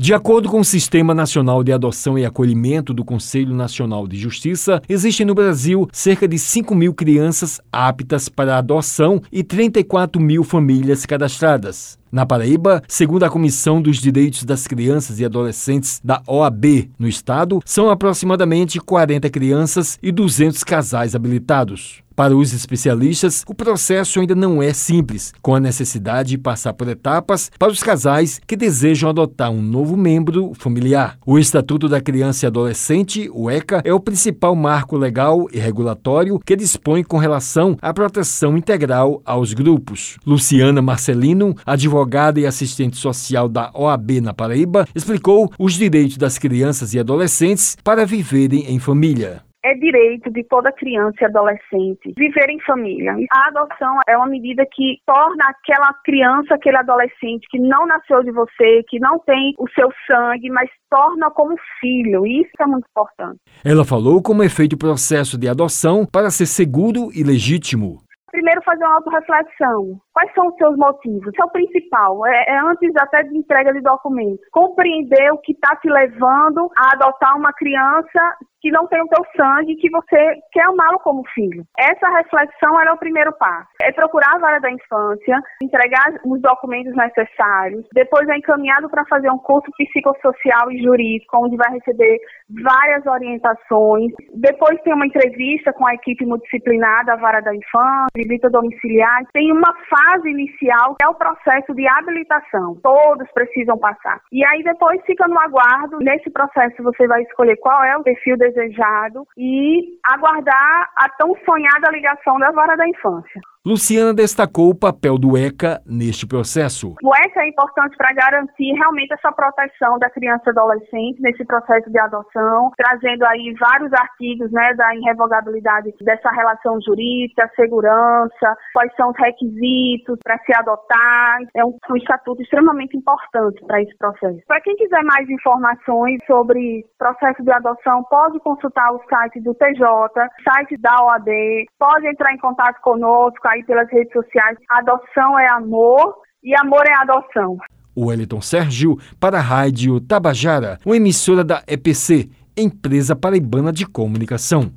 De acordo com o Sistema Nacional de Adoção e Acolhimento do Conselho Nacional de Justiça, existem no Brasil cerca de 5 mil crianças aptas para adoção e 34 mil famílias cadastradas. Na Paraíba, segundo a Comissão dos Direitos das Crianças e Adolescentes da OAB no estado, são aproximadamente 40 crianças e 200 casais habilitados. Para os especialistas, o processo ainda não é simples, com a necessidade de passar por etapas para os casais que desejam adotar um novo membro familiar. O Estatuto da Criança e Adolescente, o ECA, é o principal marco legal e regulatório que dispõe com relação à proteção integral aos grupos. Luciana Marcelino, advogada e assistente social da OAB na Paraíba, explicou os direitos das crianças e adolescentes para viverem em família é direito de toda criança e adolescente viver em família. A adoção é uma medida que torna aquela criança, aquele adolescente que não nasceu de você, que não tem o seu sangue, mas torna como filho. Isso é muito importante. Ela falou como é feito o processo de adoção para ser seguro e legítimo. Primeiro, fazer uma autorreflexão. Quais são os seus motivos? Isso é o principal. É, é antes até de entrega de documentos. Compreender o que está te levando a adotar uma criança que não tem o teu sangue, que você quer amá-lo como filho. Essa reflexão é o primeiro passo. É procurar a vara da infância, entregar os documentos necessários, depois é encaminhado para fazer um curso psicossocial e jurídico, onde vai receber várias orientações. Depois tem uma entrevista com a equipe multidisciplinar da vara da infância, visita domiciliar. Tem uma fase inicial que é o processo de habilitação. Todos precisam passar. E aí depois fica no aguardo. Nesse processo você vai escolher qual é o perfil desejado e aguardar a tão sonhada ligação da vara da infância. Luciana destacou o papel do ECA neste processo. O ECA é importante para garantir realmente essa proteção da criança e adolescente nesse processo de adoção, trazendo aí vários artigos né, da irrevogabilidade dessa relação jurídica, segurança, quais são os requisitos para se adotar. É um, um estatuto extremamente importante para esse processo. Para quem quiser mais informações sobre processo de adoção, pode consultar o site do TJ, site da OAB, pode entrar em contato conosco aí pelas redes sociais. Adoção é amor e amor é adoção. Wellington Sérgio para a Rádio Tabajara, uma emissora da EPC, Empresa Paraibana de Comunicação.